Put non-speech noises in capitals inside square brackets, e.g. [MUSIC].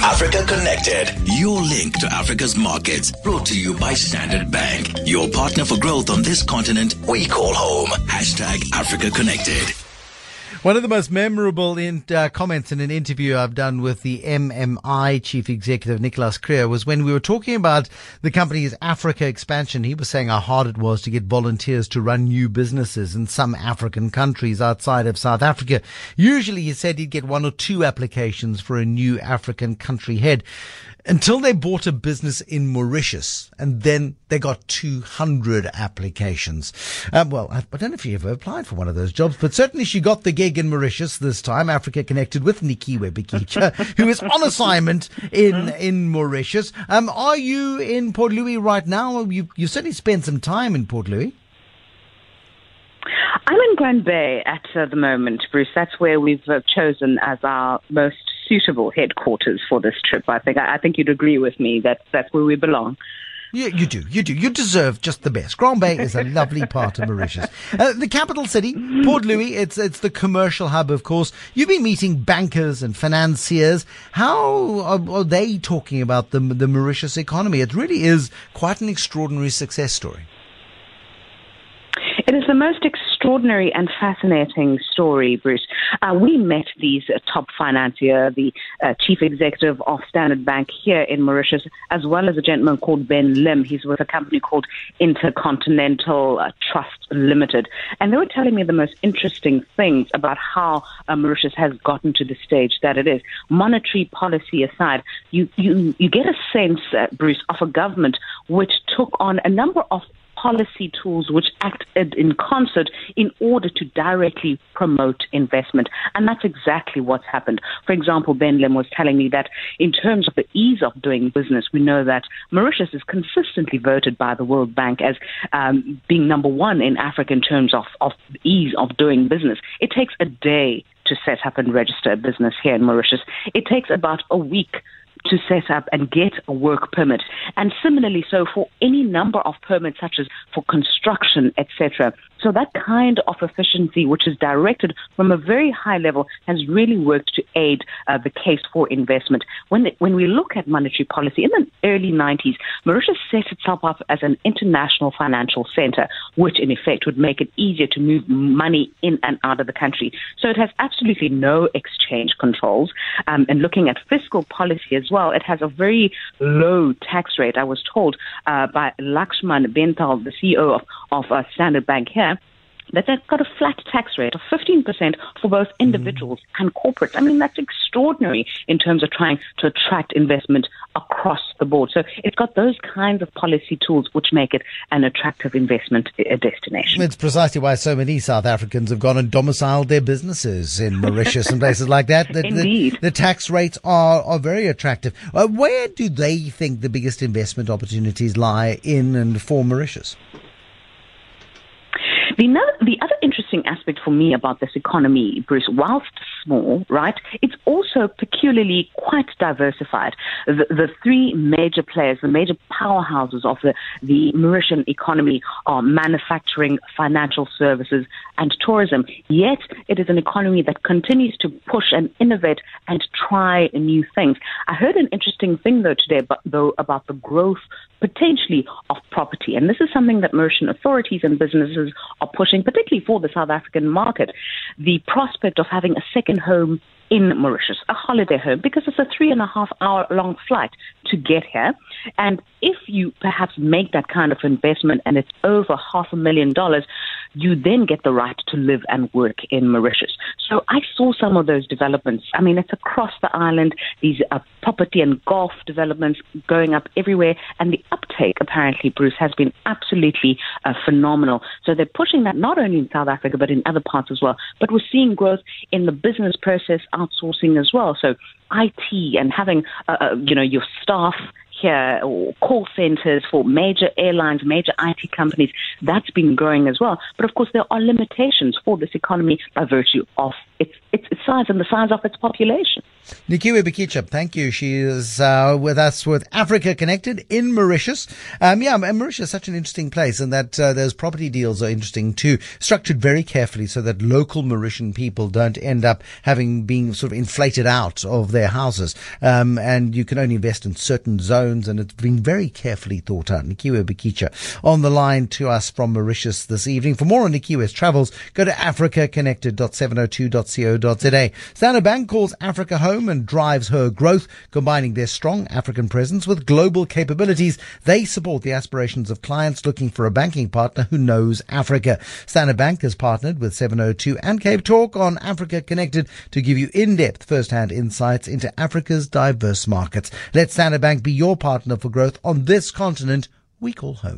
Africa Connected, your link to Africa's markets. Brought to you by Standard Bank, your partner for growth on this continent we call home. Hashtag Africa Connected. One of the most memorable in, uh, comments in an interview I've done with the MMI chief executive, Nicholas Kruger, was when we were talking about the company's Africa expansion. He was saying how hard it was to get volunteers to run new businesses in some African countries outside of South Africa. Usually he said he'd get one or two applications for a new African country head until they bought a business in Mauritius and then they got 200 applications. Um, well, I, I, don't know if you ever applied for one of those jobs, but certainly she got the gig in Mauritius this time, Africa Connected with Nikiwe Bikitsha, [LAUGHS] who is on assignment in, in Mauritius. Um, are you in Port Louis right now? You, you certainly spent some time in Port Louis. I'm in Grand Bay at uh, the moment, Bruce. That's where we've uh, chosen as our most suitable headquarters for this trip. I think I, I think you'd agree with me that that's where we belong. Yeah, you do. You do. You deserve just the best. Grand Bay is a [LAUGHS] lovely part of Mauritius. Uh, the capital city, Port Louis, it's, it's the commercial hub, of course. You've been meeting bankers and financiers. How are, are they talking about the, the Mauritius economy? It really is quite an extraordinary success story. It is the most extraordinary and fascinating story, Bruce. Uh, we met these uh, top financier, the uh, chief executive of Standard Bank here in Mauritius, as well as a gentleman called Ben Lim. He's with a company called Intercontinental uh, Trust Limited. And they were telling me the most interesting things about how uh, Mauritius has gotten to the stage that it is. Monetary policy aside, you, you, you get a sense, uh, Bruce, of a government which took on a number of policy tools which acted in concert in order to directly promote investment. And that's exactly what's happened. For example, Ben Lim was telling me that in terms of the ease of doing business, we know that Mauritius is consistently voted by the World Bank as um, being number one in Africa in terms of, of ease of doing business. It takes a day to set up and register a business here in Mauritius. It takes about a week to set up and get a work permit. And similarly, so for any number of permits, such as for construction, etc. So that kind of efficiency, which is directed from a very high level, has really worked to aid uh, the case for investment. When when we look at monetary policy in the early 90s, Mauritius set itself up as an international financial center, which in effect would make it easier to move money in and out of the country. So it has absolutely no exchange controls. Um, and looking at fiscal policy as well, it has a very low tax rate. I was told uh, by Lakshman Bental, the CEO of, of uh, Standard Bank here, that they've got a flat tax rate of 15% for both individuals mm. and corporates. I mean, that's extraordinary in terms of trying to attract investment across the board. So it's got those kinds of policy tools which make it an attractive investment uh, destination. It's precisely why so many South Africans have gone and domiciled their businesses in Mauritius and places like that. The, Indeed. The, the, tax rates are, are very attractive. Uh, where do they think the biggest investment opportunities lie in and for Mauritius? The, the other interesting aspect for me about this economy, Bruce, whilst small, right, it's also peculiarly quite diversified. The, the three major players, the major powerhouses of the, the Mauritian economy are manufacturing, financial services, and tourism. Yet it is an economy that continues to push and innovate and try new things. I heard an interesting thing though today, but, though, about the growth potentially of property, and this is something that Mauritian authorities and businesses are pushing, particularly for the South African market. The prospect of having a second home in Mauritius, a holiday home, because it's a three and a half hour long flight to get here. And if you perhaps make that kind of investment and it's over half a million dollars, you then get the right to live and work in Mauritius. So I saw some of those developments. I mean, it's across the island. These are property and golf developments going up everywhere. And the uptake, apparently, Bruce, has been absolutely uh, phenomenal. So they're pushing that not only in South Africa, but in other parts as well. But we're seeing growth in the business process outsourcing as well. So IT and having, uh, uh you know, your staff here or call centers for major airlines, major IT companies, that's been growing as well. But of course, there are limitations for this economy by virtue of its its size and the size of its population. Nikiwe Bikitsha, thank you. She is uh, with us with Africa Connected in Mauritius. Um, yeah, Mauritius is such an interesting place, and that uh, those property deals are interesting too, structured very carefully so that local Mauritian people don't end up having been sort of inflated out of their houses. Um, and you can only invest in certain zones, and it's been very carefully thought out. Nikiwe Bikitsha on the line to us from Mauritius this evening. For more on Nikiwe's travels, go to africaconnected.702.co.za. Standard Bank calls Africa home and drives her growth, combining their strong African presence with global capabilities. They support the aspirations of clients looking for a banking partner who knows Africa. Standard Bank has partnered with 702 and Cape Talk on Africa Connected to give you in-depth first-hand insights into Africa's diverse markets. Let Standard Bank be your partner for growth on this continent we call home.